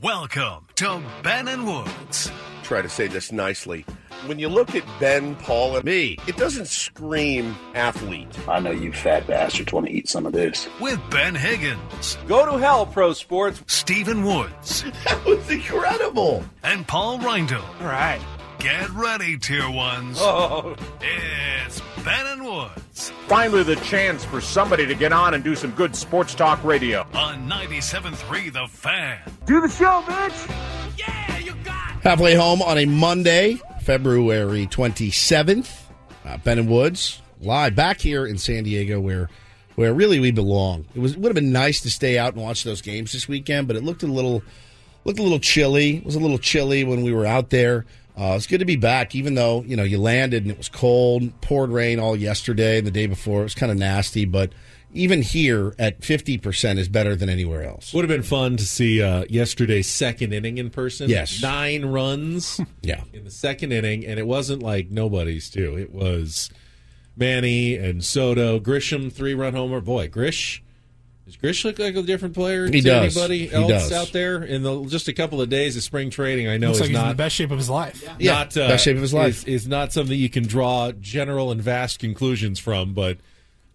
Welcome to Ben and Woods. Try to say this nicely. When you look at Ben, Paul, and me, it doesn't scream athlete. I know you fat bastards want to eat some of this. With Ben Higgins, Go to hell, pro sports. Stephen Woods, That was incredible. and Paul Reindl. All right. Get ready, tier ones. Oh, It's Ben and Woods Finally, the chance for somebody to get on and do some good sports talk radio. on 97.3 The Fan. do the show, bitch. Yeah, you got Halfway home on a Monday, February 27th. Uh, ben and Woods live back here in San Diego where where really we belong. It was it would have been nice to stay out and watch those games this weekend, but it looked a little looked a little chilly. It was a little chilly when we were out there. Uh, it's good to be back, even though you know you landed and it was cold, poured rain all yesterday and the day before. It was kind of nasty, but even here at fifty percent is better than anywhere else. Would have been fun to see uh, yesterday's second inning in person. Yes. nine runs Yeah, in the second inning, and it wasn't like nobody's too. It was Manny and Soto, Grisham three run homer. Boy, Grish. Does Grish look like a different player He to does. anybody He else does. out there in the just a couple of days of spring training? I know Looks is like he's in the best shape of his life. Yeah, not uh, best shape of his life. Is, is not something you can draw general and vast conclusions from, but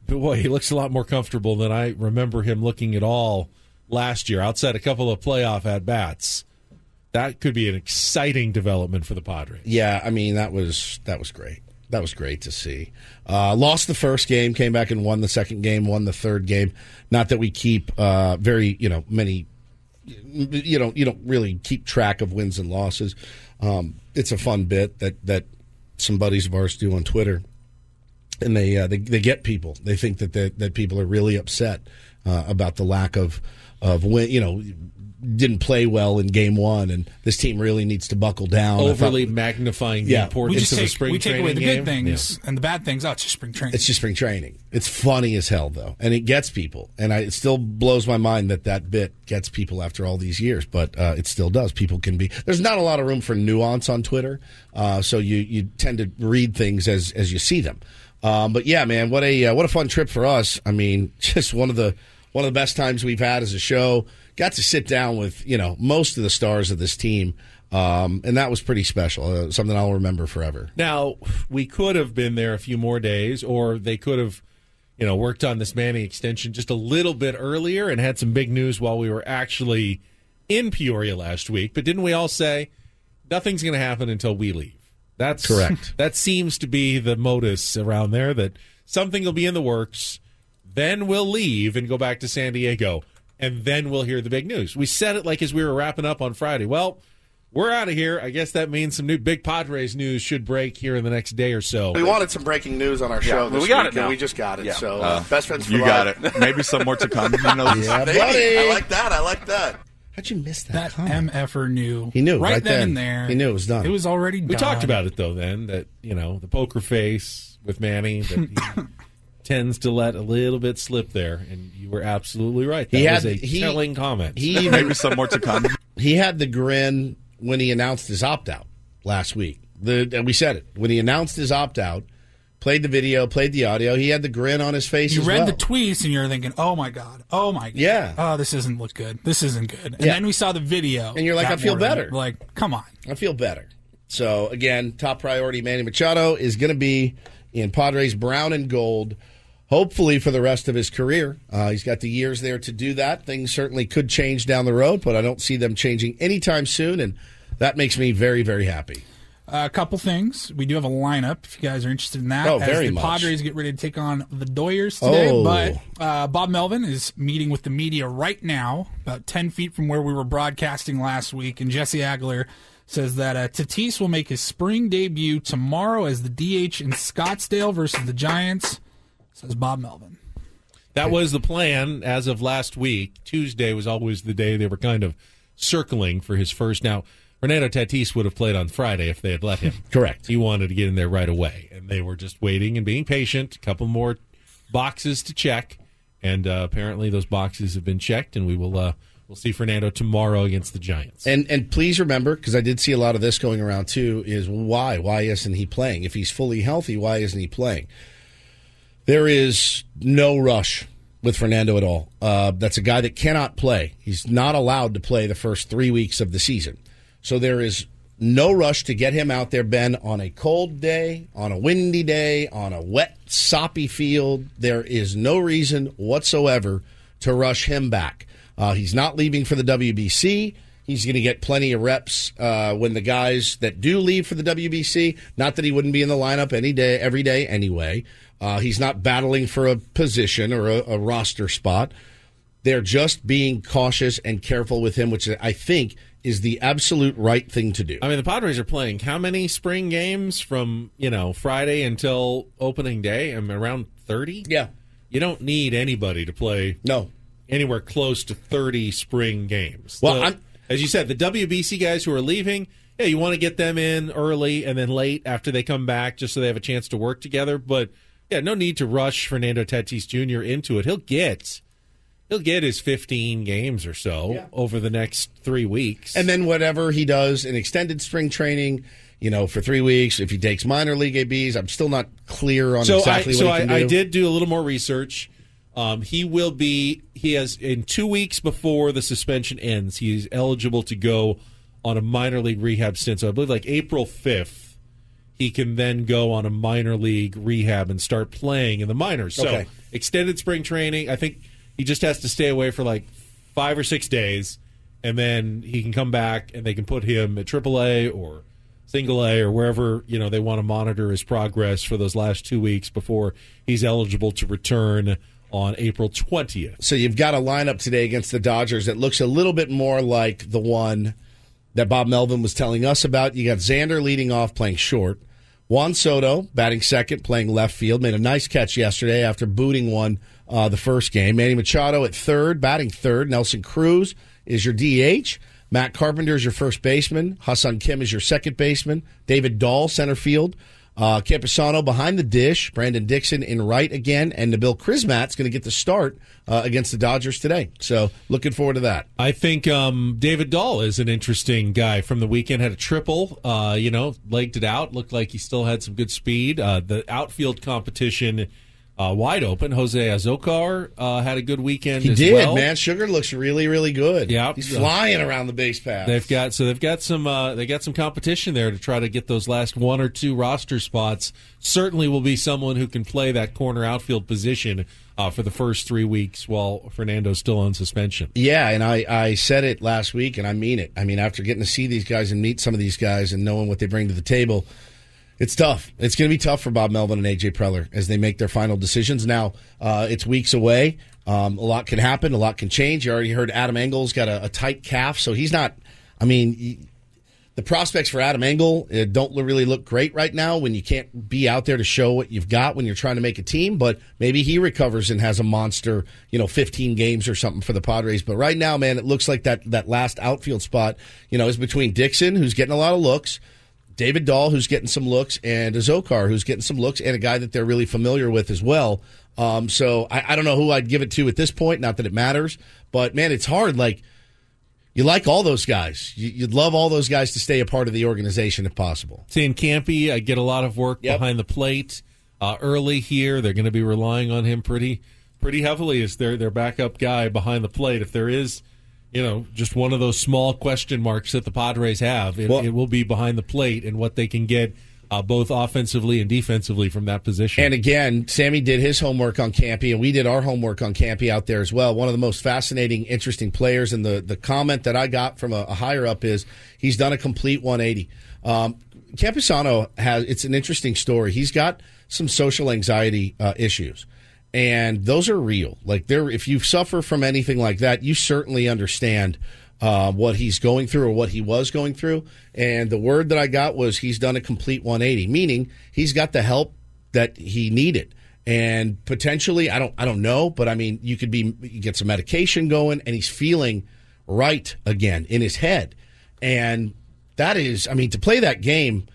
but boy, he looks a lot more comfortable than I remember him looking at all last year. Outside a couple of playoff at bats, that could be an exciting development for the Padres. Yeah, I mean that was that was great. That was great to see. Uh, lost the first game, came back and won the second game, won the third game. Not that we keep uh, very you know many. You don't you don't really keep track of wins and losses. Um, it's a fun bit that that some buddies of ours do on Twitter, and they uh, they, they get people. They think that that, that people are really upset uh, about the lack of of win. You know, didn't play well in game one, and this team really needs to buckle down. I thought- Overly magnifying the Yeah. We importance just of a take, spring we take away the game. good things and the bad things. Oh, it's just spring training. It's just spring training. It's funny as hell though, and it gets people. And I, it still blows my mind that that bit gets people after all these years, but uh, it still does. People can be. There's not a lot of room for nuance on Twitter, uh, so you you tend to read things as as you see them. Um, but yeah, man, what a uh, what a fun trip for us. I mean, just one of the one of the best times we've had as a show. Got to sit down with you know most of the stars of this team. Um, and that was pretty special. Uh, something I'll remember forever. Now, we could have been there a few more days, or they could have, you know, worked on this Manning extension just a little bit earlier and had some big news while we were actually in Peoria last week. But didn't we all say nothing's going to happen until we leave? That's Correct. That seems to be the modus around there that something will be in the works, then we'll leave and go back to San Diego, and then we'll hear the big news. We said it like as we were wrapping up on Friday. Well, we're out of here. I guess that means some new big Padres news should break here in the next day or so. We wanted some breaking news on our show well, this we got week, it and now. we just got it. Yeah. So, Uh, uh, best friends for You life. got it. Maybe some more to come. Who knows? Yeah, Maybe. buddy. I like that. I like that. How'd you miss that? that comment? MFer knew. He knew, right, right then then. and there. He knew it was done. It was already done. We talked about it though. Then that you know the poker face with Manny that he tends to let a little bit slip there, and you were absolutely right. That He was had- a he- telling comment. He even, Maybe some more to come. he had the grin when he announced his opt out last week. The and we said it when he announced his opt out, played the video, played the audio. He had the grin on his face. You as read well. the tweets and you're thinking, "Oh my god, oh my god, Yeah. oh this doesn't look good, this isn't good." And Yeah. then we saw the video, And you're like, "I feel morning. better." Like, come on, I feel better. So again, top priority Manny Machado is going to be in Padres brown and gold. Hopefully for the rest of his career, uh, he's got the years there to do that. Things certainly could change down the road, but I don't see them changing anytime soon, and that makes me very, very happy. A couple things. We do have a lineup if you guys are interested in that. Oh, as very the much. Padres get ready to take on the Doyers today. Oh. But uh, Bob Melvin is meeting with the media right now, about 10 feet from where we were broadcasting last week. And Jesse Agler says that uh, Tatis will make his spring debut tomorrow as the DH in Scottsdale versus the Giants, says Bob Melvin. That was the plan as of last week. Tuesday was always the day they were kind of circling for his first. Now, Fernando Tatis would have played on Friday if they had let him. Correct. He wanted to get in there right away, and they were just waiting and being patient. A couple more boxes to check, and uh, apparently those boxes have been checked, and we will uh, we'll see Fernando tomorrow against the Giants. And and please remember, because I did see a lot of this going around too, is why why isn't he playing? If he's fully healthy, why isn't he playing? There is no rush with Fernando at all. Uh, that's a guy that cannot play. He's not allowed to play the first three weeks of the season. So there is no rush to get him out there, Ben, on a cold day, on a windy day, on a wet, soppy field. There is no reason whatsoever to rush him back. Uh, he's not leaving for the WBC. He's going to get plenty of reps uh, when the guys that do leave for the WBC. Not that he wouldn't be in the lineup any day, every day anyway. Uh, he's not battling for a position or a, a roster spot. They're just being cautious and careful with him, which I think is the absolute right thing to do. I mean, the Padres are playing how many spring games from you know Friday until opening day? I mean, around thirty. Yeah, you don't need anybody to play. No, anywhere close to thirty spring games. Well, The- I'm- as you said, the WBC guys who are leaving, yeah, you want to get them in early and then late after they come back, just so they have a chance to work together. But yeah, no need to rush Fernando Tatis Jr. into it. He'll get. He'll get his 15 games or so over the next three weeks. And then whatever he does in extended spring training, you know, for three weeks, if he takes minor league ABs, I'm still not clear on so exactly I, so what he can I, do. I did do a little more research. Um, he will be. He has in two weeks before the suspension ends. He's eligible to go on a minor league rehab stint. So I believe like April fifth, he can then go on a minor league rehab and start playing in the minors. So Okay. extended spring training. I think he just has to stay away for like five or six days, and then he can come back and they can put him at AAA or single A or wherever you know they want to monitor his progress for those last two weeks before he's eligible to return on April twentieth. So you've got a lineup today against the Dodgers that looks a little bit more like the one that Bob Melvin was telling us about. You got Xander leading off playing short. Juan Soto batting second, playing left field, made a nice catch yesterday after booting one uh, the first game. Manny Machado at third, batting third. Nelson Cruz is your DH. Matt Carpenter is your first baseman. Ha-Seong Kim is your second baseman. David Dahl, center field. Uh, behind the dish. Brandon Dixon in right again. And Nabil Crismatt's going to get the start uh, against the Dodgers today. So looking forward to that. I think um, David Dahl is an interesting guy from the weekend. Had a triple, uh, you know, legged it out. Looked like he still had some good speed. Uh, the outfield competition uh, wide open. Jose Azocar uh, had a good weekend. He did, well. man. Sugar looks really, really good. Yeah, He's flying around the base path. They've got so they've got some uh, they got some competition there to try to get those last one or two roster spots. Certainly will be someone who can play that corner outfield position uh, for the first three weeks while Fernando's still on suspension. Yeah, and I, I said it last week, and I mean it. I mean, after getting to see these guys and meet some of these guys and knowing what they bring to the table, it's tough. It's going to be tough for Bob Melvin and AJ Preller as they make their final decisions. Now, uh, it's weeks away. Um, a lot can happen. A lot can change. You already heard Adam Engel's got a, a tight calf, so he's not. I mean, y- the prospects for Adam Engel uh, don't really look great right now when you can't be out there to show what you've got when you're trying to make a team. But maybe he recovers and has a monster, you know, 15 games or something for the Padres. But right now, man, it looks like that that last outfield spot, you know, is between Dixon, who's getting a lot of looks, David Dahl, who's getting some looks, and Azocar, who's getting some looks, and a guy that they're really familiar with as well. Um, so I, I don't know who I'd give it to at this point. Not that it matters, but man, it's hard. Like you like all those guys. You, you'd love all those guys to stay a part of the organization if possible. Seeing Campy, I get a lot of work Yep. behind the plate uh, early here. They're going to be relying on him pretty pretty heavily as their their backup guy behind the plate. If there is, you know, just one of those small question marks that the Padres have, it, Well- it will be behind the plate and what they can get uh, both offensively and defensively from that position. And again, Sammy did his homework on Campy, and we did our homework on Campy out there as well. One of the most fascinating, interesting players. And the, the comment that I got from a, a higher up is he's done a complete 180. Um, has it's an interesting story. He's got some social anxiety uh, issues, and those are real. Like there, if you suffer from anything like that, you certainly understand uh, what he's going through or what he was going through. And the word that I got was he's done a complete 180, meaning he's got the help that he needed. And potentially, I don't, I don't know, but I mean, you could be you get some medication going, and he's feeling right again in his head, and that is, I mean, to play that game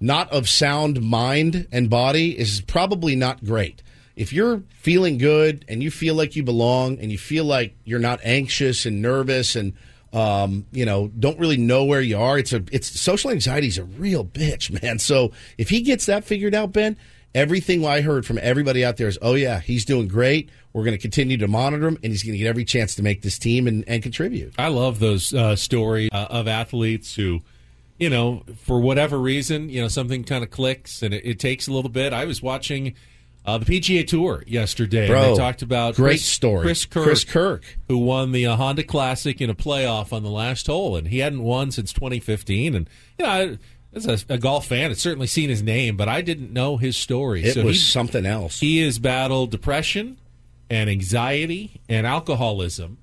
not of sound mind and body is probably not great. If you're feeling good and you feel like you belong and you feel like you're not anxious and nervous and um, you know don't really know where you are, it's a it's social anxiety is a real bitch, man. So if he gets that figured out, Ben, everything I heard from everybody out there is, oh yeah, he's doing great. We're going to continue to monitor him, and he's going to get every chance to make this team and, and contribute. I love those uh, stories uh, of athletes who, you know, for whatever reason, you know, something kind of clicks and it, it, takes a little bit. I was watching uh, the PGA Tour yesterday. Bro, they talked about great Chris, story. Chris Kirk, Chris Kirk, who won the uh, Honda Classic in a playoff on the last hole, and he hadn't won since 2015. And you know. I, as a, a, golf fan, I'd certainly seen his name, but I didn't know his story. It so was he, something else. He has battled depression and anxiety and alcoholism,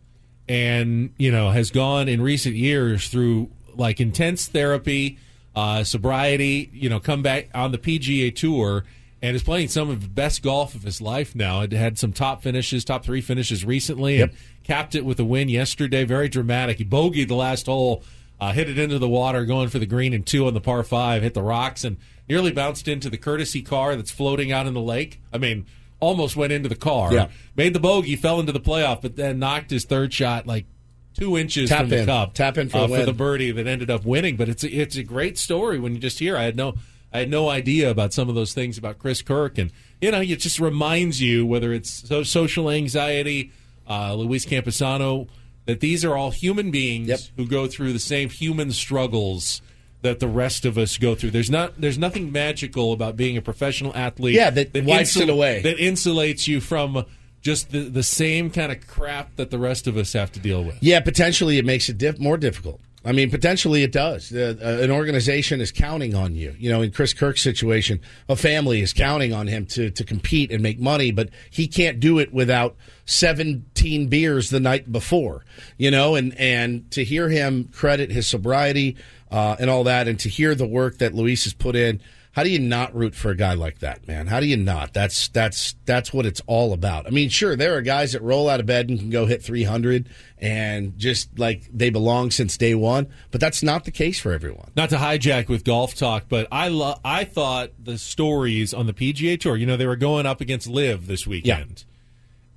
and you know has gone in recent years through like intense therapy, uh, sobriety. You know, come back on the PGA Tour and is playing some of the best golf of his life now. It had some top finishes, top three finishes recently, Yep. and capped it with a win yesterday. Very dramatic. He bogeyed the last hole uh, hit it into the water, going for the green and two on the par five, hit the rocks, and nearly bounced into the courtesy car that's floating out in the lake. I mean, almost went into the car. Yeah. Made the bogey, fell into the playoff, but then knocked his third shot like two inches Tap from the in. cup. Tap in for uh, the for the birdie that ended up winning. But it's a, it's a great story when you just hear. I had no I had no idea about some of those things about Chris Kirk, and you know, it just reminds you whether it's so, social anxiety, uh, Luis Campusano, that these are all human beings Yep. who go through the same human struggles that the rest of us go through. There's not there's nothing magical about being a professional athlete. Yeah, that wipes it away. That insulates you from just the, the same kind of crap that the rest of us have to deal with. Yeah, potentially it makes it diff- more difficult. I mean, potentially it does. Uh, an organization is counting on you. You know, in Chris Kirk's situation, a family is counting on him to, to compete and make money, but he can't do it without 17 beers the night before, you know, and, and to hear him credit his sobriety uh, and all that, and to hear the work that Luis has put in, how do you not root for a guy like that, man? How do you not? That's that's that's what it's all about. I mean, sure, there are guys that roll out of bed and can go hit 300 and just like they belong since day one, but that's not the case for everyone. Not to hijack with golf talk, but I lo- I thought the stories on the PGA Tour. You know, they were going up against LIV this weekend,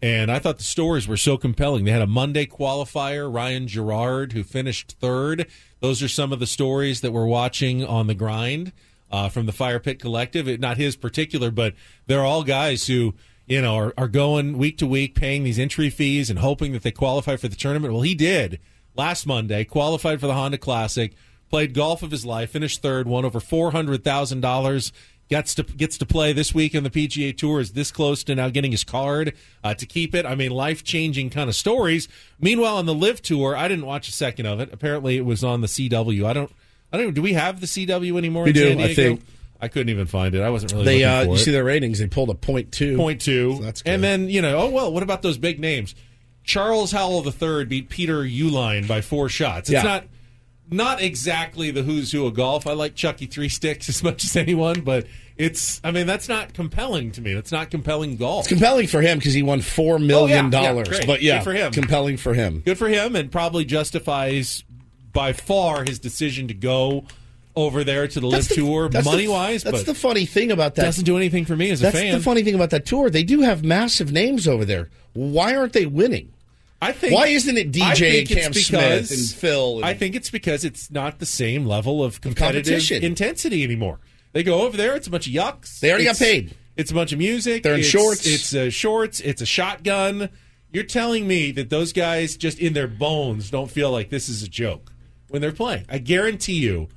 and I thought the stories were so compelling. They had a Monday qualifier, Ryan Gerard, who finished third. Those are some of the stories that we're watching on the grind uh, from the Fire Pit Collective. It, not his particular, but they're all guys who you know are, are going week to week, paying these entry fees and hoping that they qualify for the tournament. Well, he did last Monday, qualified for the Honda Classic, played golf of his life, finished third, won over four hundred thousand dollars. Gets to gets to play this week on the PGA Tour. Is this close to now getting his card uh, to keep it? I mean, life changing kind of stories. Meanwhile, on the LIV Tour, I didn't watch a second of it. Apparently, it was on the CW. I don't. I don't. Do we have the CW anymore? We in do, San I think. I couldn't even find it. I wasn't really. They, looking uh, for you it. see their ratings? They pulled a point two. Point two. So that's good. and then you know, oh well, what about those big names? Charles Howell III beat Peter Uihlein by four shots. It's Yeah. not not exactly the who's who of golf. I like Chucky Three Sticks as much as anyone, but it's. I mean, that's not compelling to me. That's not compelling golf. It's compelling for him because he won four million Oh, yeah, yeah, dollars. but yeah, Good for him. compelling for him. Good for him, and probably justifies by far his decision to go over there to the LIV the- Tour, the- money wise. That's the funny thing about that. doesn't do anything for me as a That's fan. That's the funny thing about that tour. They do have massive names over there. Why aren't they winning? I think. Why isn't it DJ and Cam because- Smith and Phil? And, I think it's because it's not the same level of competitive competition. intensity anymore. They go over there; it's a bunch of yucks. They already got paid. It's a bunch of music. They're in it's, shorts. It's uh, shorts. It's a shotgun. You're telling me that those guys, just in their bones, don't feel like this is a joke when they're playing. I guarantee you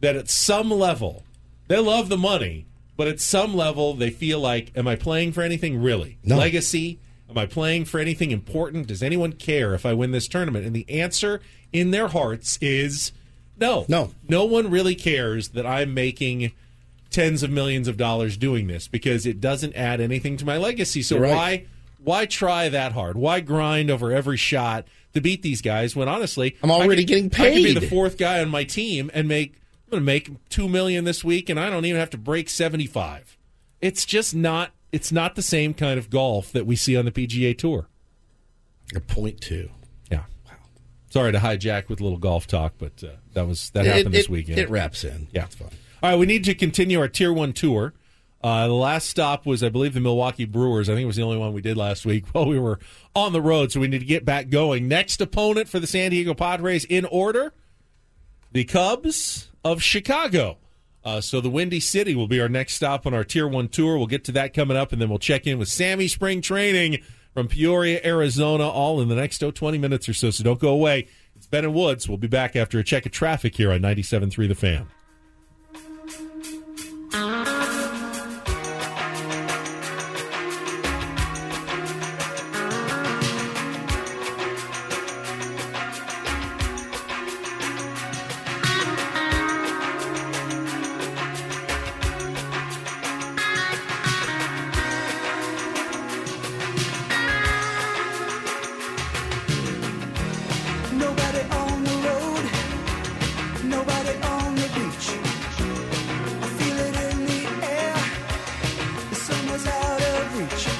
that at some level, they love the money, but at some level, they feel like, am I playing for anything really? No. Legacy? Am I playing for anything important? Does anyone care if I win this tournament? And the answer in their hearts is No, No. no one really cares that I'm making tens of millions of dollars doing this because it doesn't add anything to my legacy. So right. why why try that hard? Why grind over every shot to beat these guys when honestly I'm already could- getting paid. I could be the fourth guy on my team and make I'm going to make two million this week, and I don't even have to break seventy five. It's just not. It's not the same kind of golf that we see on the PGA Tour. A point two. Yeah. Wow. Sorry to hijack with a little golf talk, but uh, that was that It- happened this it- weekend. It wraps in. Yeah. It's fine. All right, we need to continue our Tier One tour. Uh, the last stop was, I believe, the Milwaukee Brewers. I think it was the only one we did last week while we were on the road, so we need to get back going. Next opponent for the San Diego Padres in order: the Cubs of Chicago. Uh, so the Windy City will be our next stop on our Tier One tour. We'll get to that coming up, and then we'll check in with Sammy Spring Training from Peoria, Arizona, all in the next oh, 20 minutes or so. So don't go away. It's Ben and Woods. We'll be back after a check of traffic here on 97.3 The Fan. The summer's out of reach.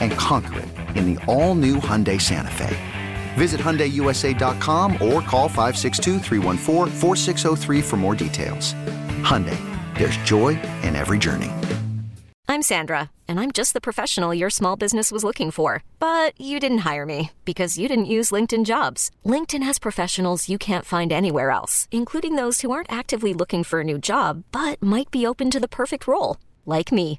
And conquer it in the all new Hyundai Santa Fe. Visit HyundaiUSA.com or call 562-314-4603 for more details. Hyundai, there's joy in every journey. I'm Sandra, and I'm just the professional your small business was looking for. But you didn't hire me because you didn't use LinkedIn jobs. LinkedIn has professionals you can't find anywhere else, including those who aren't actively looking for a new job but might be open to the perfect role, like me.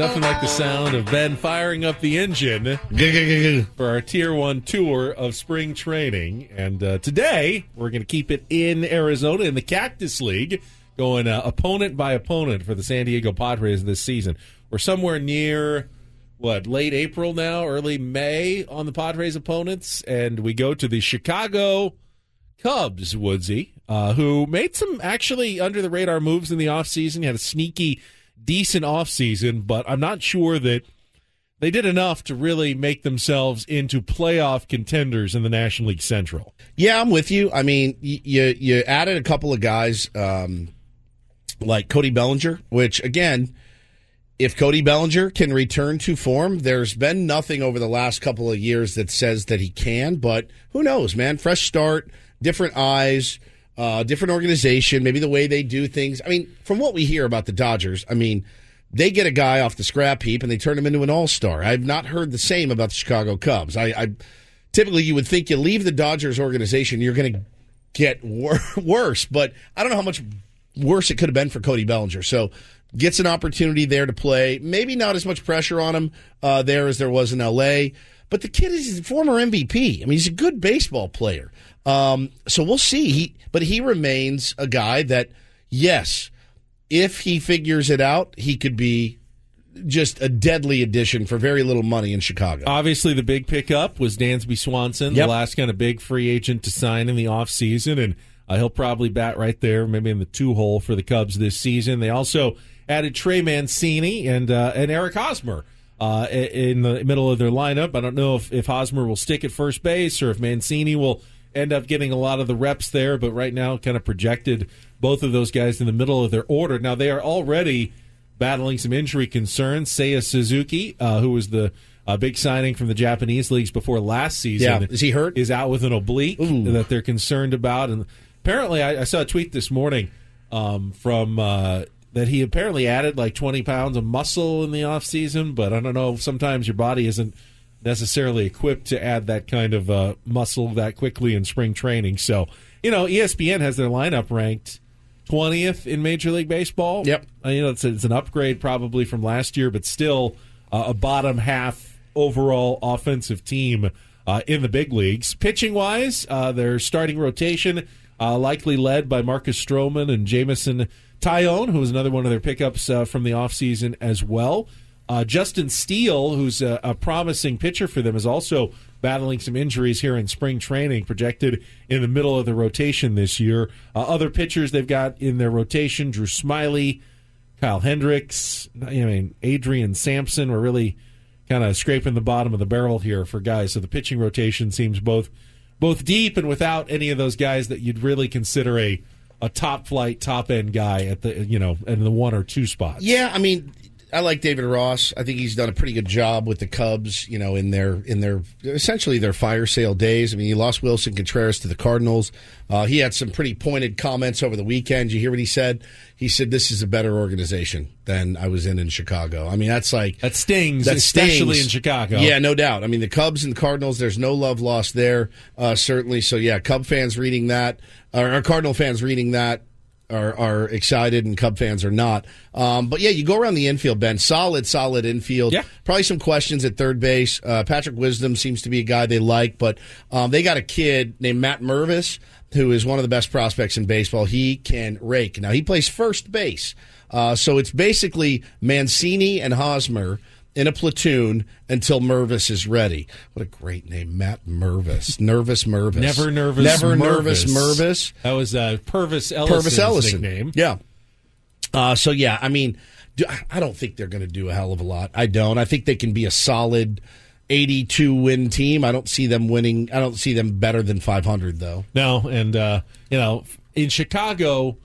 Nothing like the sound of Ben firing up the engine for our Tier 1 tour of spring training. And uh, today, we're going to keep it in Arizona in the Cactus League, going uh, opponent by opponent for the San Diego Padres this season. We're somewhere near, what, late April now, early May on the Padres opponents. And we go to the Chicago Cubs, Woodsy, uh, who made some actually under the radar moves in the offseason. Had a sneaky, decent offseason, but I'm not sure that they did enough to really make themselves into playoff contenders in the National League Central. Yeah, I'm with you. I mean, you you added a couple of guys um, like Cody Bellinger, which again, if Cody Bellinger can return to form, there's been nothing over the last couple of years that says that he can. But who knows, man? Fresh start, different eyes, uh, different organization, maybe the way they do things. I mean, from what we hear about the Dodgers, I mean. They get a guy off the scrap heap and they turn him into an all star. I've not heard the same about the Chicago Cubs. I, I typically you would think you leave the Dodgers organization, you're going to get wor- worse. But I don't know how much worse it could have been for Cody Bellinger. So gets an opportunity there to play. Maybe not as much pressure on him uh, there as there was in L.A. But the kid is a former MVP. I mean, he's a good baseball player. Um, so we'll see. He, but he remains a guy that, yes, if he figures it out, he could be just a deadly addition for very little money in Chicago. Obviously, the big pickup was Dansby Swanson, Yep. the last kind of big free agent to sign in the offseason, and uh, he'll probably bat right there, maybe in the two hole for the Cubs this season. They also added Trey Mancini and uh, and Eric Hosmer uh, in the middle of their lineup. I don't know if, if Hosmer will stick at first base or if Mancini will end up getting a lot of the reps there, but right now, kind of projected both of those guys in the middle of their order. Now, they are already battling some injury concerns. Seiya Suzuki, uh, who was the uh, big signing from the Japanese leagues before last season, Yeah. Is he hurt? Is out with an oblique that they're concerned about. And apparently, I, I saw a tweet this morning um, from uh, that he apparently added like 20 pounds of muscle in the off season, but I don't know. Sometimes your body isn't necessarily equipped to add that kind of uh, muscle that quickly in spring training. So, you know, ESPN has their lineup ranked 20th in Major League Baseball. Yep. Uh, you know, it's, it's an upgrade probably from last year, but still uh, a bottom half overall offensive team uh, in the big leagues. Pitching wise, uh, their starting rotation uh, likely led by Marcus Stroman and Jameson Taillon, who was another one of their pickups uh, from the offseason as well. Uh, Justin Steele, who's a, a promising pitcher for them, is also battling some injuries here in spring training, projected in the middle of the rotation this year. Uh, other pitchers they've got in their rotation Drew Smyly, Kyle Hendricks, I mean, Adrian Sampson were really kind of scraping the bottom of the barrel here for guys. So the pitching rotation seems both both deep and without any of those guys that you'd really consider a a top flight, top end guy at the you know in the one or two spots. Yeah, I mean, I like David Ross. I think he's done a pretty good job with the Cubs. You know, in their in their essentially their fire sale days. I mean, he lost Willson Contreras to the Cardinals. Uh, he had some pretty pointed comments over the weekend. You hear what he said? He said, "This is a better organization than I was in in Chicago." I mean, that's like that stings, that especially stings. in Chicago. Yeah, no doubt. I mean, the Cubs and the Cardinals. There's no love lost there, uh, certainly. So yeah, Cub fans reading that, or, or Cardinal fans reading that are, are excited and Cub fans are not. Um, but yeah, you go around the infield, Ben. Solid, solid infield. Yeah. Probably some questions at third base. Uh, Patrick Wisdom seems to be a guy they like, but um, they got a kid named Matt Mervis who is one of the best prospects in baseball. He can rake. Now, he plays first base. Uh, so it's basically Mancini and Hosmer in a platoon until Mervis is ready. What a great name, Matt Mervis. Nervous Mervis. Never nervous. Never nervous Mervis. That was uh, Pervis Ellison's Pervis Ellison. nickname. Yeah. Uh, so yeah, I mean, do, I don't think they're going to do a hell of a lot. I don't. I think they can be a solid 82 win team. I don't see them winning. I don't see them better than 500 though. No, and uh, you know, in Chicago,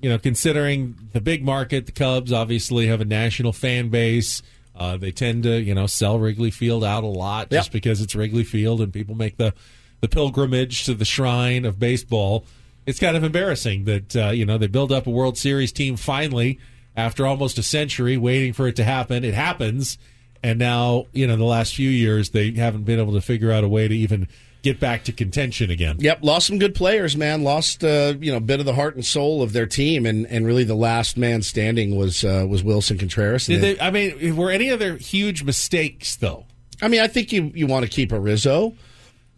you know, considering the big market, the Cubs obviously have a national fan base. Uh, they tend to, you know, sell Wrigley Field out a lot just Yep. because it's Wrigley Field and people make the the pilgrimage to the shrine of baseball. It's kind of embarrassing that uh, you know they build up a World Series team finally after almost a century waiting for it to happen. It happens, and now you know the last few years they haven't been able to figure out a way to even get back to contention again. Yep, lost some good players, man. Lost uh, you know a bit of the heart and soul of their team, and, and really the last man standing was uh, was Willson Contreras. Did they? I mean, were any other huge mistakes though? I mean, I think you you want to keep a Rizzo,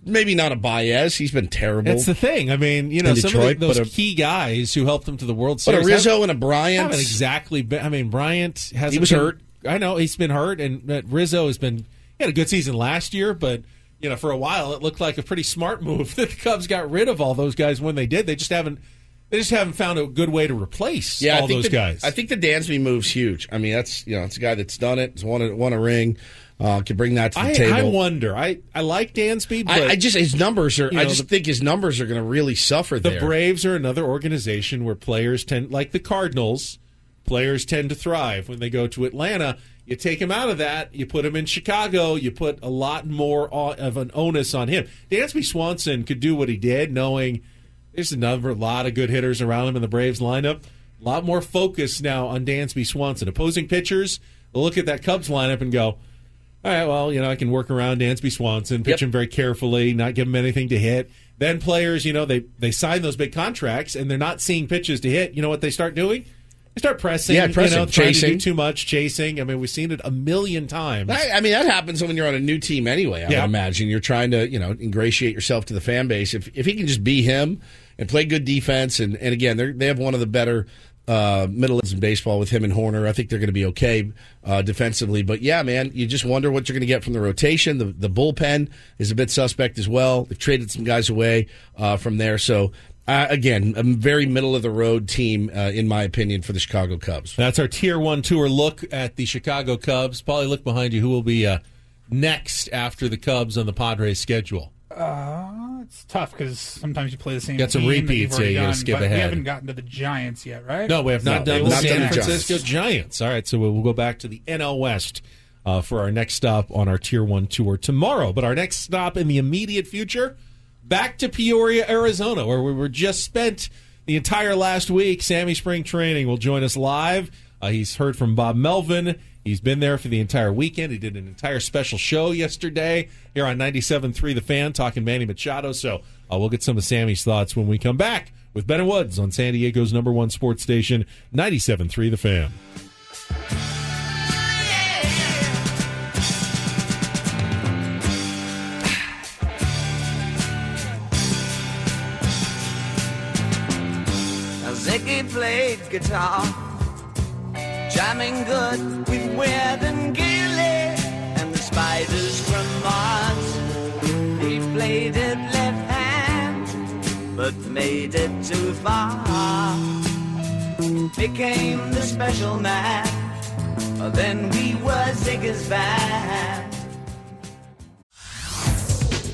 maybe not a Baez. He's been terrible. That's the thing. I mean, you know, In some Detroit, of the, those a- key guys who helped them to the World Series. But a Rizzo and a Bryant- haven't exactly. Been, I mean, Bryant has. He was hurt. I know he's been hurt, and Rizzo has been. He had a good season last year, but you know, for a while it looked like a pretty smart move that the Cubs got rid of all those guys when they did. They just haven't. They just haven't found a good way to replace Yeah, all those the, guys. I think the Dansby move's huge. I mean, that's you know, it's a guy that's done it. Has won a, won a ring. Uh, can bring that to the I, table. I wonder. I, I like Dansby, but I, I just his numbers are. you I just the- think his numbers are going to really suffer the there. Braves are another organization where players tend, like the Cardinals, players tend to thrive when they go to Atlanta. You take him out of that, you put him in Chicago, you put a lot more of an onus on him. Dansby Swanson could do what he did, knowing there's another lot of good hitters around him in the Braves lineup. A lot more focus now on Dansby Swanson. Opposing pitchers look at that Cubs lineup and go, all right, well, you know, I can work around Dansby Swanson, pitch him very carefully, not give him anything to hit. Then players, you know, they they sign those big contracts and they're not seeing pitches to hit. You know what they start doing? Start pressing, Yeah, pressing, you know, trying to chasing. do too much, chasing. I mean, we've seen it a million times. I, I mean, that happens when you're on a new team anyway. I Yeah. imagine you're trying to, you know, ingratiate yourself to the fan base. If if he can just be him and play good defense, and and again, they they have one of the better uh, middle ends in baseball with him and Hoerner. I think they're going to be okay uh, defensively. But yeah, man, you just wonder what you're going to get from the rotation. The the bullpen is a bit suspect as well. They've traded some guys away uh, from there, so. Uh, again, a very middle of the road team, uh, in my opinion, for the Chicago Cubs. That's our tier one tour look at the Chicago Cubs. Paulie, look behind you. Who will be uh, next after the Cubs on the Padres schedule? Uh, it's tough because sometimes you play the same. Got some team that you've repeats, yeah, already you gotta done, skip but We haven't gotten to the Giants yet, right? No, we have not No, done the not San done the Francisco Giants. All right, so we'll, we'll go back to the NL West uh, for our next stop on our Tier 1 tour tomorrow. But our next stop in the immediate future, back to Peoria, Arizona, where we were just spent the entire last week. Sammy Spring Training will join us live. Uh, he's heard from Bob Melvin. He's been there for the entire weekend. He did an entire special show yesterday here on 97.3 The Fan, talking Manny Machado. So uh, we'll get some of Sammy's thoughts when we come back with Ben Woods on San Diego's number one sports station, 97.3 The Fan. Played guitar, jamming good with Weird and Gilly and the spiders from Mars. He played it left hand, but made it too far. Became the special man, then we were Ziggy's band.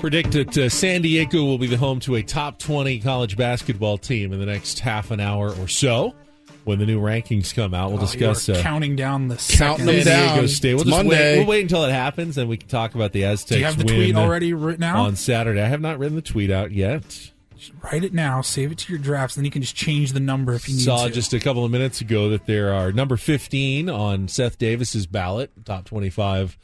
Predict that uh, San Diego will be the home to a top 20 college basketball team in the next half an hour or so. When the new rankings come out, we'll Oh, discuss you're uh, counting down the Counting them San down. Diego State. We'll It's just Monday. wait. We'll wait until it happens, and we can talk about the Aztecs. Do you have the tweet already written out? on Saturday? I have not written the tweet out yet. Just Write it now. Save it to your drafts. Then you can just change the number if you need Saw to. just a couple of minutes ago that there are number 15 on Seth Davis's ballot, top 25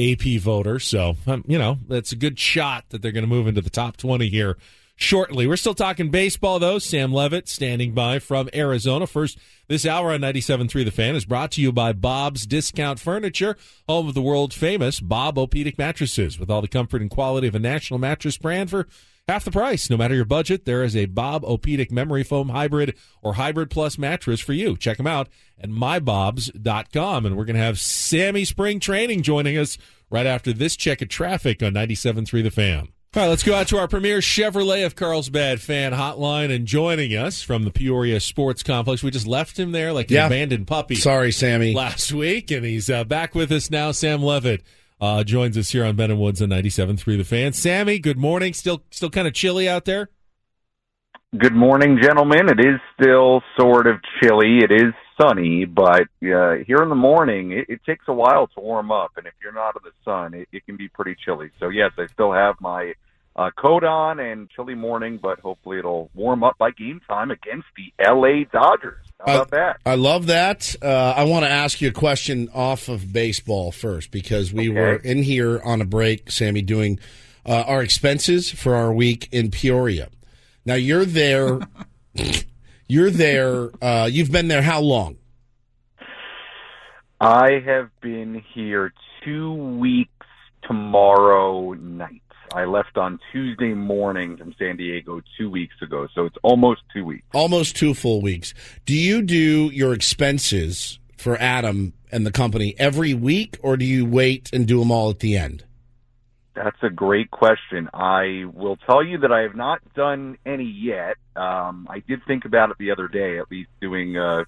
AP voter. So, um, you know, that's a good shot that they're going to move into the top 20 here shortly. We're still talking baseball, though. Sam Levitt standing by from Arizona. First, this hour on 97.3 The Fan is brought to you by Bob's Discount Furniture, home of the world famous Bob-O-Pedic Mattresses, with all the comfort and quality of a national mattress brand for half the price. No matter your budget, there is a Bob-O-Pedic Memory Foam Hybrid or Hybrid Plus mattress for you. Check them out at mybobs.com. And we're going to have Sammy Spring Training joining us right after this check of traffic on 97.3 The Fan. All right, let's go out to our premier Chevrolet of Carlsbad fan hotline and joining us from the Peoria Sports Complex. We just left him there like an Yeah. abandoned puppy Sorry, Sammy. last week, and he's uh, back with us now. Sam Levitt uh, joins us here on Ben and Woods on 97.3 The Fan. Sammy, good morning. Still, still kind of chilly out there. Good morning, gentlemen. It is still sort of chilly. It is sunny, but uh, here in the morning, it, it takes a while to warm up. And if you're not in the sun, it, it can be pretty chilly. So, yes, I still have my uh, coat on and chilly morning, but hopefully it'll warm up by game time against the L.A. Dodgers. How about that? I love that. Uh, I want to ask you a question off of baseball first because we were in here on a break, Sammy, doing uh, our expenses for our week in Peoria. Now you're there. you're there. Uh, you've been there how long? I have been here two weeks tomorrow night. I left on Tuesday morning from San Diego two weeks ago, so it's almost two weeks. Almost two full weeks. Do you do your expenses for Adam and the company every week, or do you wait and do them all at the end? That's a great question. I will tell you that I have not done any yet. Um, I did think about it the other day, at least doing uh,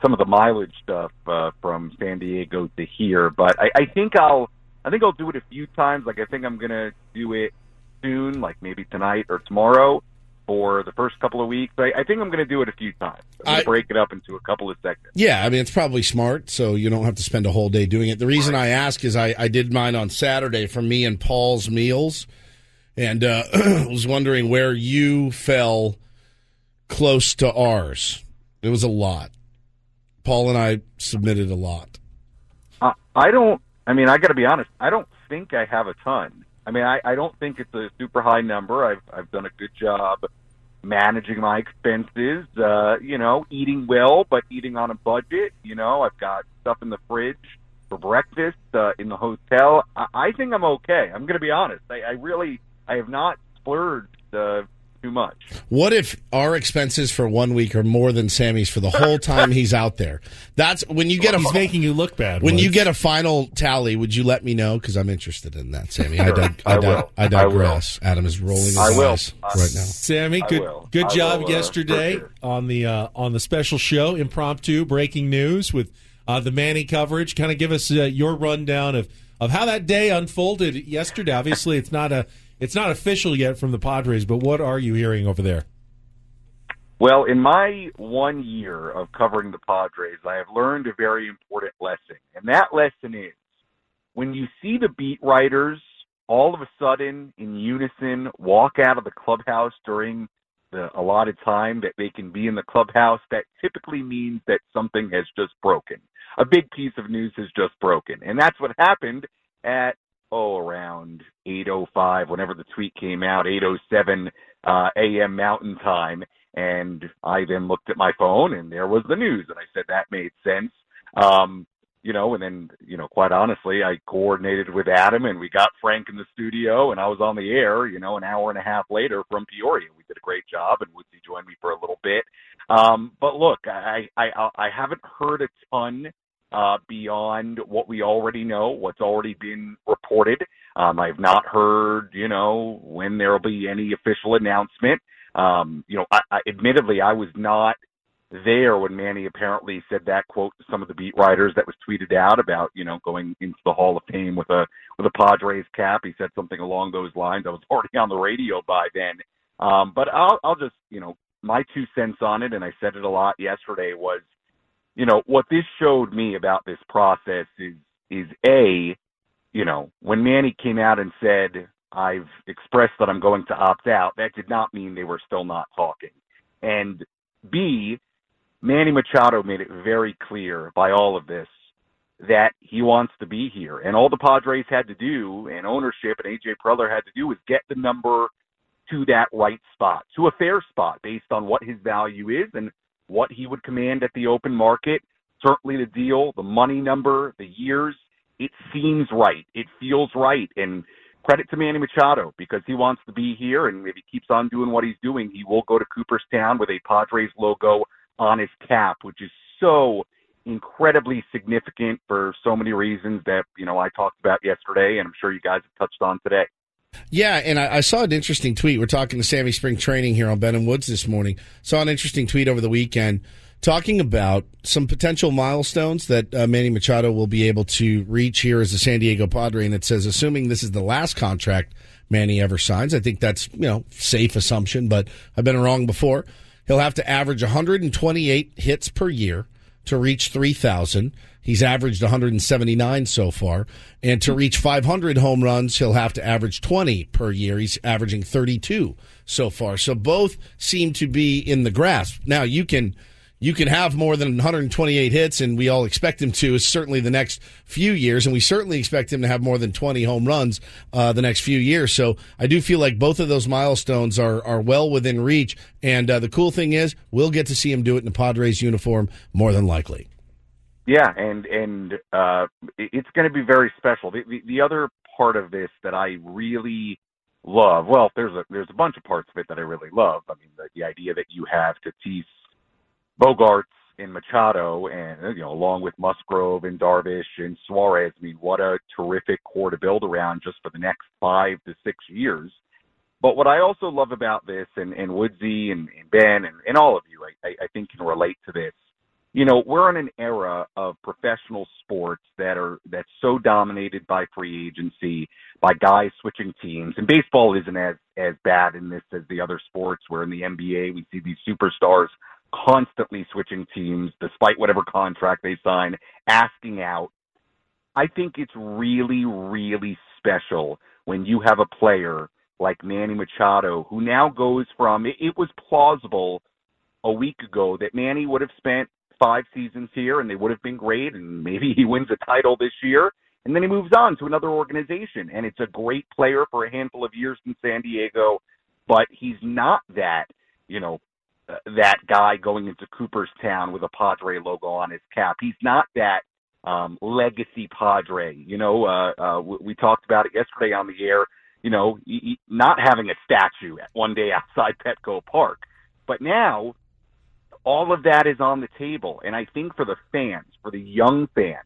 some of the mileage stuff uh, from San Diego to here. But I, I think I'll, I think I'll do it a few times. Like I think I'm gonna do it soon, like maybe tonight or tomorrow for the first couple of weeks. I, I think I'm gonna do it a few times. I'm I- break it up into a couple of segments. Yeah, I mean it's probably smart, so you don't have to spend a whole day doing it. The reason I ask is I, I did mine on Saturday for me and Paul's meals, and uh, was wondering where you fell close to ours. It was a lot. Paul and I submitted a lot. Uh, I don't. I mean, I got to be honest. I don't think I have a ton. I mean, I, I don't think it's a super high number. I've I've done a good job managing my expenses. Uh, you know, eating well, but eating on a budget. You know, I've got stuff in the fridge for breakfast uh, in the hotel. I, I think I'm okay. I'm going to be honest. I, I really I have not splurged uh, too much. What if our expenses for one week are more than Sammy's for the whole time he's out there? That's when you get a He's making you look bad. When you get a final tally, would you let me know? Because I'm interested in that, Sammy. I, Sure, dig- I I, dig- will. I I digress. Adam is rolling his I will. eyes right now. Sammy, good good job will, uh, yesterday sure. on the uh, on the special show, impromptu breaking news with uh, the Manny coverage. Kind of give us uh, your rundown of of how that day unfolded yesterday. Obviously, it's not a it's not official yet from the Padres, but what are you hearing over there? Well, in my one year of covering the Padres, I have learned a very important lesson. And that lesson is when you see the beat writers all of a sudden in unison walk out of the clubhouse during the allotted time that they can be in the clubhouse, that typically means that something has just broken. A big piece of news has just broken. And that's what happened at oh around 8:05 whenever the tweet came out 8:07 uh AM mountain time. And I then looked at my phone and there was the news and I said that made sense. Um you know and then you know quite honestly I coordinated with Adam and we got Frank in the studio and I was on the air you know an hour and a half later from Peoria. We did a great job and Woodsy joined me for a little bit. Um but look I I I haven't heard a ton uh, beyond what we already know, what's already been reported. Um, I've not heard, you know, when there will be any official announcement. Um, you know, I, I, admittedly, I was not there when Manny apparently said that quote to some of the beat writers that was tweeted out about, you know, going into the Hall of Fame with a with a Padres cap. He said something along those lines. I was already on the radio by then. Um, but I'll I'll just, you know, my two cents on it, and I said it a lot yesterday was you know, what this showed me about this process is is a, you know, when Manny came out and said, I've expressed that I'm going to opt out, that did not mean they were still not talking. And B, Manny Machado made it very clear by all of this that he wants to be here. And all the Padres had to do, and ownership and AJ Preller had to do, was get the number to that right spot, to a fair spot based on what his value is and what he would command at the open market. Certainly the deal, the money number, the years, it seems right. It feels right. And credit to Manny Machado because he wants to be here. And if he keeps on doing what he's doing, he will go to Cooperstown with a Padres logo on his cap, which is so incredibly significant for so many reasons that, you know, I talked about yesterday and I'm sure you guys have touched on today. Yeah, and I, I saw an interesting tweet. We're talking to Sammy Spring Training here on Ben and Woods this morning. Saw an interesting tweet over the weekend talking about some potential milestones that uh, Manny Machado will be able to reach here as a San Diego Padre. And it says, assuming this is the last contract Manny ever signs, I think that's you know safe assumption, but I've been wrong before. He'll have to average 128 hits per year, to reach 3,000. He's averaged 179 so far. And to reach 500 home runs, he'll have to average 20 per year. He's averaging 32 so far. So both seem to be in the grasp. Now, you can you can have more than 128 hits, and we all expect him to. Certainly the next few years, and we certainly expect him to have more than 20 home runs uh, the next few years. So I do feel like both of those milestones are are well within reach. And uh, the cool thing is, we'll get to see him do it in a Padres uniform more than likely. Yeah, and and uh, it's going to be very special. The, the the other part of this that I really love, well, there's a there's a bunch of parts of it that I really love. I mean, the, the idea that you have Tatis, Bogaerts, and Machado, and you know, along with Musgrove and Darvish and Suarez. I mean, what a terrific core to build around just for the next five to six years. But what I also love about this, and, and Woodsy and, and Ben and, and all of you, I, I, think can relate to this. You know, we're in an era of professional sports that are that's so dominated by free agency, by guys switching teams. And baseball isn't as as bad in this as the other sports. Where in the NBA we see these superstars constantly switching teams, despite whatever contract they sign, asking out. I think it's really, really special when you have a player like Manny Machado, who now goes from it, it was plausible a week ago that Manny would have spent five seasons here and they would have been great and maybe he wins a title this year and then he moves on to another organization and it's a great player for a handful of years in San Diego but he's not that you know that guy going into Cooperstown with a Padre logo on his cap he's not that um legacy Padre you know uh uh we, talked about it yesterday on the air you know not having a statue at one day outside Petco Park but now all of that is on the table. And I think for the fans, for the young fan,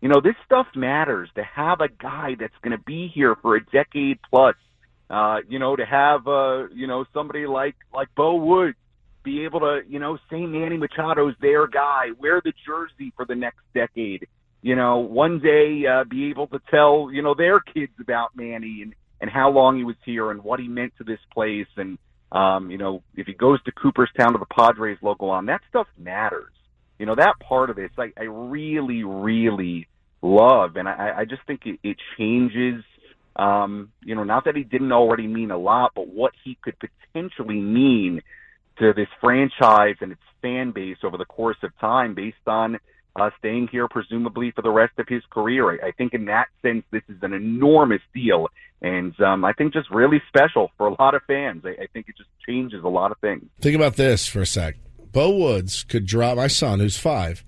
you know, this stuff matters to have a guy that's going to be here for a decade plus. Uh, you know, to have uh, you know somebody like like Bo Woods be able to you know say Manny Machado's their guy, wear the jersey for the next decade. You know, one day uh, be able to tell you know their kids about Manny and and how long he was here and what he meant to this place and um, you know, if he goes to Cooperstown to the Padres logo on, that stuff matters. You know, that part of this, I, I really, really love, and I, I just think it, it changes. Um, you know, not that he didn't already mean a lot, but what he could potentially mean to this franchise and its fan base over the course of time, based on uh, staying here presumably for the rest of his career. I, I think in that sense, this is an enormous deal, and um, I think just really special for a lot of fans. I, I think it just changes a lot of things. Think about this for a sec. Bo Woods could drive my son, who's five,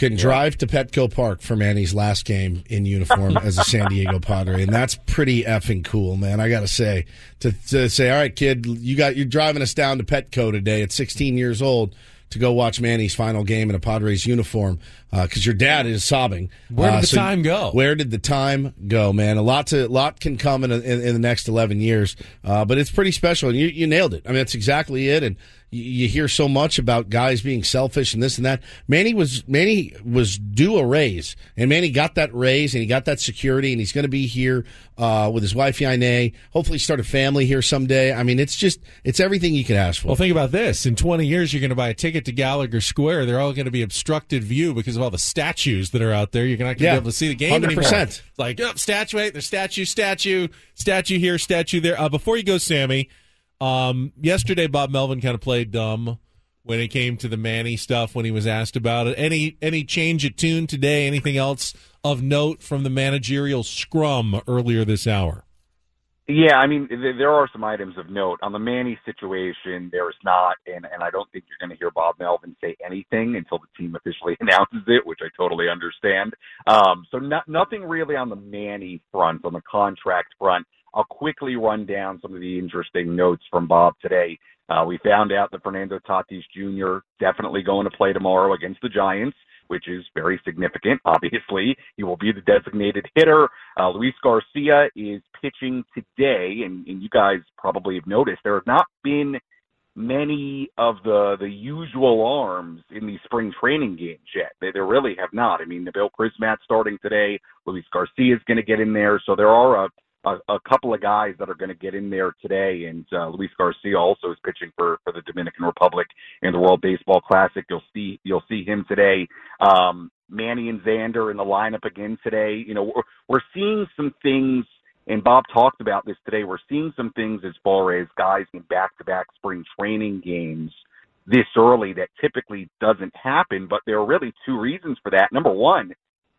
can drive to Petco Park for Manny's last game in uniform as a San Diego Padre, and that's pretty effing cool, man. I got to say, to, to say, all right, kid, you got you're driving us down to Petco today at 16 years old to go watch Manny's final game in a Padres uniform because your dad is sobbing. Where did Uh, the so time go? Where did the time go, man? A lot to lot can come in, in, in the next 11 years, uh, but it's pretty special, and you, you nailed it. I mean, that's exactly it, and you, you hear so much about guys being selfish and this and that. Manny was Manny was due a raise, and Manny got that raise, and he got that security, and he's going to be here uh, with his wife Yainee. Hopefully, start a family here someday. I mean, it's just it's everything you could ask for. Well, think about this. In 20 years, you're going to buy a ticket to Gallagher Square. They're all going to be obstructed view because of all the statues that are out there. You're not going to Yeah. be able to see the game 100%. anymore. Like, oh, statue, there's statue, statue, statue here, statue there. Uh, before you go, Sammy, um, yesterday Bob Melvin kind of played dumb when it came to the Manny stuff when he was asked about it. Any any change of tune today? Anything else of note from the managerial scrum earlier this hour? Yeah, I mean, th- there are some items of note on the Manny situation. There's not, and and I don't think you're going to hear Bob Melvin say anything until the team officially announces it, which I totally understand. Um, so not, nothing really on the Manny front, on the contract front. I'll quickly run down some of the interesting notes from Bob today. Uh, we found out that Fernando Tatis Jr. definitely going to play tomorrow against the Giants which is very significant. Obviously, he will be the designated hitter. Uh, Luis Garcia is pitching today, and, and you guys probably have noticed there have not been many of the the usual arms in these spring training games yet. They, there really have not. I mean, Nabil Crismatt starting today. Luis Garcia is going to get in there, so there are a a, a couple of guys that are going to get in there today, and uh, Luis Garcia also is pitching for for the Dominican Republic in the World Baseball Classic. You'll see you'll see him today. Um, Manny and Xander in the lineup again today. You know, we're, we're seeing some things, and Bob talked about this today. We're seeing some things as far as guys in back-to-back spring training games this early that typically doesn't happen. But there are really two reasons for that. Number one,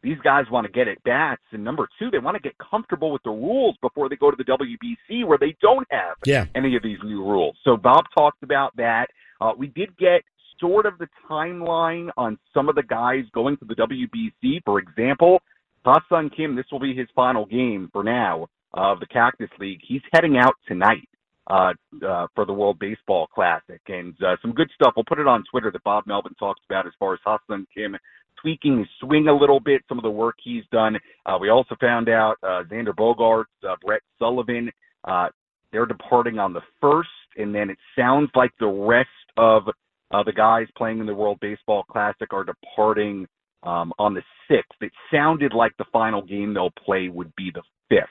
these guys want to get at bats, and number two, they want to get comfortable with the rules before they go to the WBC, where they don't have Yeah. any of these new rules. So Bob talked about that. Uh, we did get sort of the timeline on some of the guys going to the WBC. For example, Ha-Seong Kim, this will be his final game for now of the Cactus League. He's heading out tonight uh, uh, for the World Baseball Classic. And uh, some good stuff. We'll put it on Twitter that Bob Melvin talks about as far as Ha-Seong Kim tweaking his swing a little bit, some of the work he's done. Uh, we also found out uh, Xander Bogaerts, uh, Brett Sullivan, uh, they're departing on the first, and then it sounds like the rest of uh, the guys playing in the World Baseball Classic are departing um, on the sixth. It sounded like the final game they'll play would be the fifth.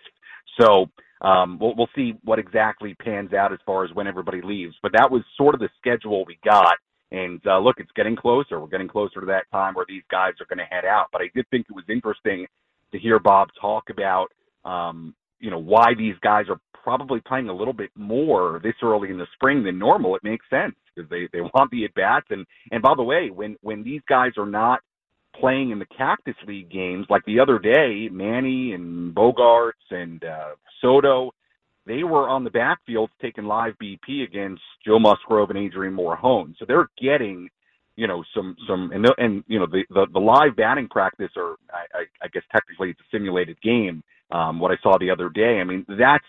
So um, we'll, we'll see what exactly pans out as far as when everybody leaves. But that was sort of the schedule we got. And uh, look, it's getting closer. We're getting closer to that time where these guys are going to head out. But I did think it was interesting to hear Bob talk about, um, you know, why these guys are probably playing a little bit more this early in the spring than normal. It makes sense because they they want the at bats. And and by the way, when when these guys are not playing in the Cactus League games, like the other day, Manny and Bogaerts and uh, Soto, they were on the backfield taking live BP against Joe Musgrove and Adrian Morejon. So they're getting, you know, some some and and you know the the, the live batting practice, or I, I, I guess technically it's a simulated game. Um, what I saw the other day, I mean that's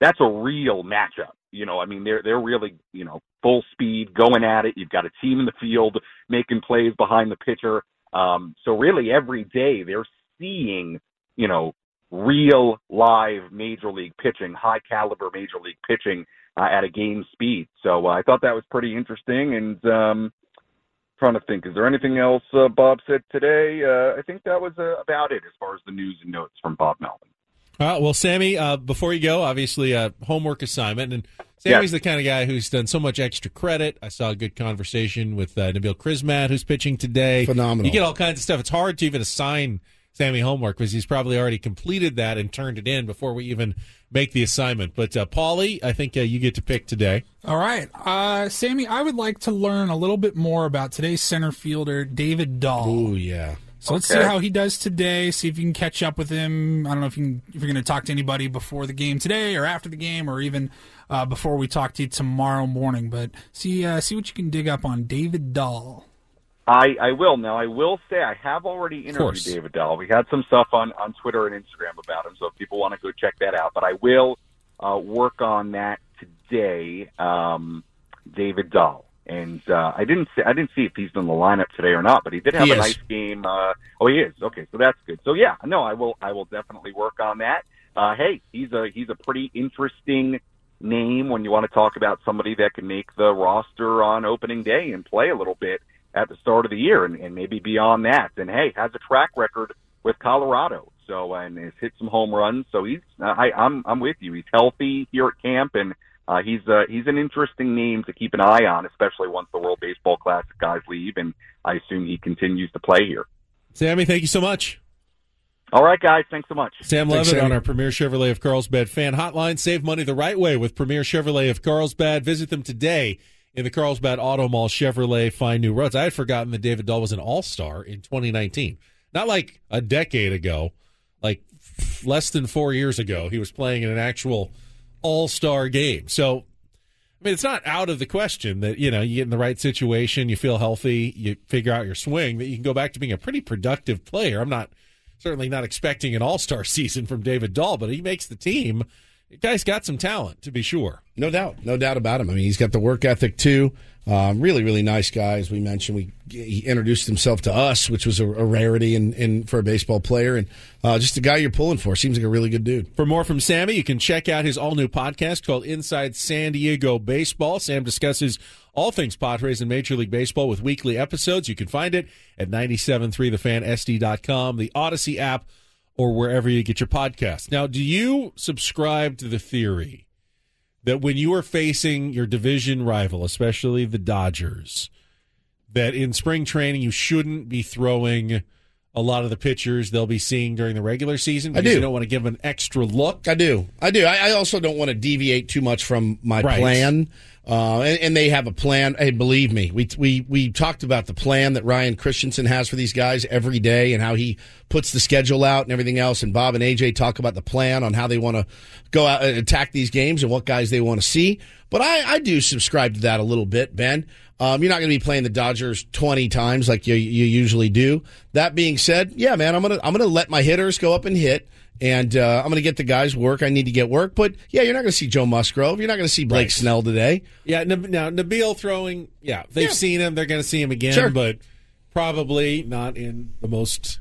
that's a real matchup. You know, I mean they're they're really you know full speed going at it. You've got a team in the field making plays behind the pitcher. Um, so really every day they're seeing you know real live major league pitching, high caliber major league pitching uh, at a game speed. So uh, I thought that was pretty interesting. And um, trying to think, is there anything else uh, Bob said today? Uh, I think that was uh, about it as far as the news and notes from Bob Melvin. All right, well, Sammy, uh, before you go, obviously a homework assignment, and Sammy's the kind of guy who's done so much extra credit. I saw a good conversation with uh, Nabil Crismatt, who's pitching today. Phenomenal. You get all kinds of stuff. It's hard to even assign Sammy homework because he's probably already completed that and turned it in before we even make the assignment. But uh, Paulie, I think uh, you get to pick today. All right. Uh, Sammy, I would like to learn a little bit more about today's center fielder, David Dahl. Oh yeah. So let's see how he does today. See if you can catch up with him. I don't know if you can, if you're going to talk to anybody before the game today, or after the game, or even uh, before we talk to you tomorrow morning. But see uh, see what you can dig up on David Dahl. I, I will. Now, I will say I have already interviewed David Dahl. We had some stuff on, on Twitter and Instagram about him, so if people want to go check that out. But I will uh, work on that today, um, David Dahl. And uh, I didn't see, I didn't see if he's in the lineup today or not, but he did have He a is. nice game. Uh, oh, he is. Okay, so that's good. So yeah, no, I will I will definitely work on that. Uh, hey, he's a he's a pretty interesting name when you want to talk about somebody that can make the roster on opening day and play a little bit at the start of the year and, and maybe beyond that. And hey, has a track record with Colorado. So and has hit some home runs. So he's I, I'm I'm with you. He's healthy here at camp and uh, he's uh, he's an interesting name to keep an eye on, especially once the World Baseball Classic guys leave, and I assume he continues to play here. Sammy, thank you so much. All right, guys, thanks so much. Sam Thanks, Levitt Sammy. on our Premier Chevrolet of Carlsbad fan hotline. Save money the right way with Premier Chevrolet of Carlsbad. Visit them today in the Carlsbad Auto Mall Chevrolet. Find new roads. I had forgotten that David Dahl was an All Star in 2019. Not like a decade ago, like less than four years ago. He was playing in an actual All Star game. So, I mean, it's not out of the question that you know you get in the right situation, you feel healthy, you figure out your swing, that you can go back to being a pretty productive player. I'm not certainly not expecting an All Star season from David Dahl, but he makes the team. The guy's got some talent, to be sure. No doubt, no doubt about him. I mean, he's got the work ethic too. Um, really, really nice guy. As we mentioned, we he introduced himself to us, which was a, a rarity in, in for a baseball player, and uh, just a guy you're pulling for. Seems like a really good dude. For more from Sammy, you can check out his all new podcast called Inside San Diego Baseball. Sam discusses all things Padres and Major League Baseball with weekly episodes. You can find it at 973thefan.sd.com, the Odyssey app, or wherever you get your podcast. Now, do you subscribe to the theory that when you are facing your division rival, especially the Dodgers, that in spring training you shouldn't be throwing a lot of the pitchers they'll be seeing during the regular season I because do. you don't want to give them an extra look? I do. I do. I, I also don't want to deviate too much from my Right. plan. Uh, and, and they have a plan. Hey, believe me, we we we talked about the plan that Ryan Christenson has for these guys every day and how he puts the schedule out and everything else. And Bob and AJ talk about the plan on how they want to go out and attack these games and what guys they want to see. But I, I do subscribe to that a little bit, Ben. Um, you're not going to be playing the Dodgers 20 times like you, you usually do. That being said, yeah, man, I'm gonna I'm gonna let my hitters go up and hit. And uh, I'm going to get the guys work. I need to get work. But yeah, you're not going to see Joe Musgrove. You're not going to see Blake Right. Snell today. Yeah, now Nabil throwing, yeah, they've Yeah. seen him. They're going to see him again, Sure. but probably not in the most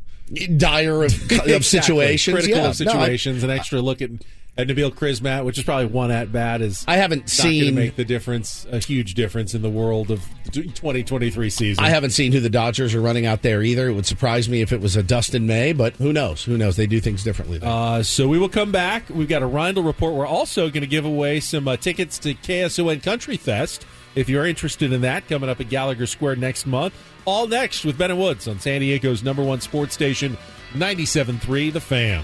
dire of, Exactly. situations. critical Yeah, of no, I- situations. An extra look at at Nabil Crismatt, which is probably one at bat, is I haven't not going to seen- make the difference, a huge difference in the world of the 2023 season. I haven't seen who the Dodgers are running out there either. It would surprise me if it was a Dustin May, but who knows? Who knows? They do things differently. There. Uh, so we will come back. We've got a Rindle report. We're also going to give away some uh, tickets to KSON Country Fest. If you're interested in that, coming up at Gallagher Square next month. All next with Ben and Woods on San Diego's number one sports station, 97.3 The Fan.